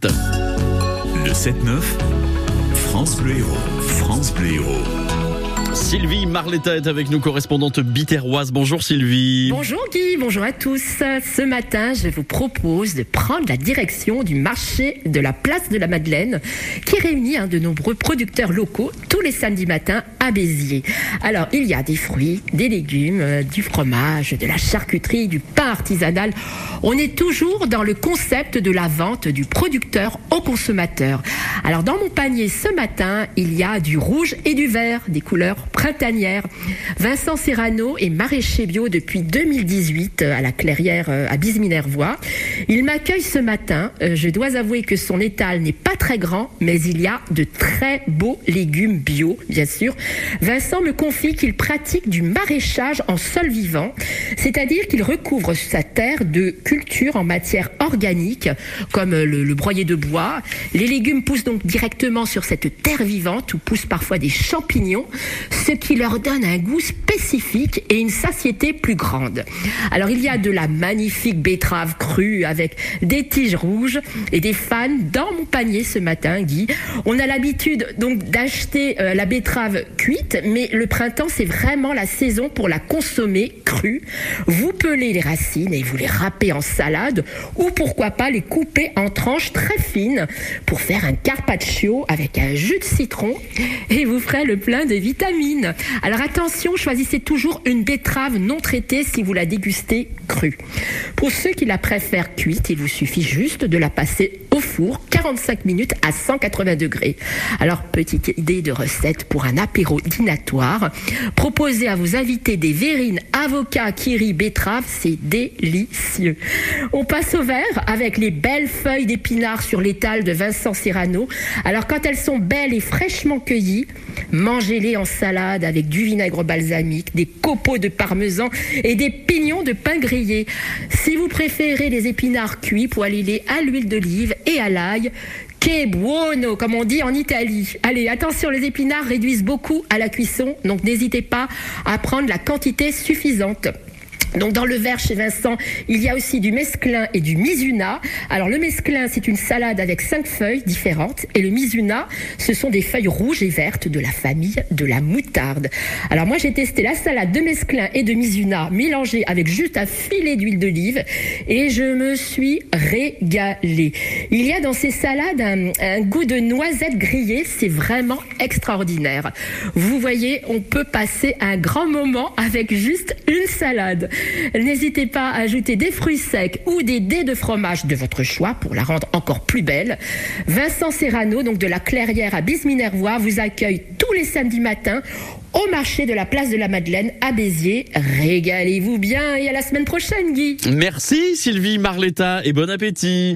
Le 7-9, France Bleu Héros. France Bleu Héros. Sylvie Marletta est avec nous, correspondante bitéroise. Bonjour Sylvie. Bonjour Guy, bonjour à tous. Ce matin, je vous propose de prendre la direction du marché de la place de la Madeleine, qui réunit un de nombreux producteurs locaux tous les samedis matins à Béziers. Alors, il y a des fruits, des légumes, euh, du fromage, de la charcuterie, du pain artisanal. On est toujours dans le concept de la vente du producteur au consommateur. Alors, dans mon panier ce matin, il y a du rouge et du vert, des couleurs printanière. Vincent Serrano est maraîcher bio depuis 2018 euh, à la Clairière euh, à Bisminervois. Il m'accueille ce matin. Euh, je dois avouer que son étal n'est pas très grand, mais il y a de très beaux légumes bio, bien sûr. Vincent me confie qu'il pratique du maraîchage en sol vivant, c'est-à-dire qu'il recouvre sa terre de cultures en matière organique, comme le, le broyer de bois. Les légumes poussent donc directement sur cette terre vivante où poussent parfois des champignons ce qui leur donne un goût spécifique et une satiété plus grande. Alors il y a de la magnifique betterave crue avec des tiges rouges et des fans dans mon panier ce matin, Guy. On a l'habitude donc d'acheter euh, la betterave cuite, mais le printemps c'est vraiment la saison pour la consommer crue. Vous pelez les racines et vous les râpez en salade ou pourquoi pas les couper en tranches très fines pour faire un carpaccio avec un jus de citron et vous ferez le plein de vitamines. Alors attention, choisissez toujours une betterave non traitée si vous la dégustez crue. Pour ceux qui la préfèrent cuite, il vous suffit juste de la passer au four 45 minutes à 180 degrés. Alors petite idée de recette pour un apéro dînatoire. Proposez à vos invités des verrines, avocats, kiri, betterave, c'est délicieux. On passe au vert avec les belles feuilles d'épinards sur l'étal de Vincent Serrano. Alors quand elles sont belles et fraîchement cueillies, mangez-les en salade avec du vinaigre balsamique, des copeaux de parmesan et des pignons de pain grillé. Si vous préférez les épinards cuits, poêlez-les à l'huile d'olive et à l'ail. Que buono, comme on dit en Italie. Allez, attention, les épinards réduisent beaucoup à la cuisson, donc n'hésitez pas à prendre la quantité suffisante. Donc dans le verre chez Vincent, il y a aussi du mesclin et du mizuna. Alors le mesclin, c'est une salade avec cinq feuilles différentes et le mizuna, ce sont des feuilles rouges et vertes de la famille de la moutarde. Alors moi j'ai testé la salade de mesclin et de mizuna mélangée avec juste un filet d'huile d'olive et je me suis régalée. Il y a dans ces salades un, un goût de noisette grillée, c'est vraiment extraordinaire. Vous voyez, on peut passer un grand moment avec juste une salade. N'hésitez pas à ajouter des fruits secs ou des dés de fromage de votre choix pour la rendre encore plus belle. Vincent Serrano, donc de la Clairière à Bisminervois, vous accueille tous les samedis matins au marché de la place de la Madeleine à Béziers. Régalez-vous bien et à la semaine prochaine, Guy. Merci Sylvie Marletta et bon appétit.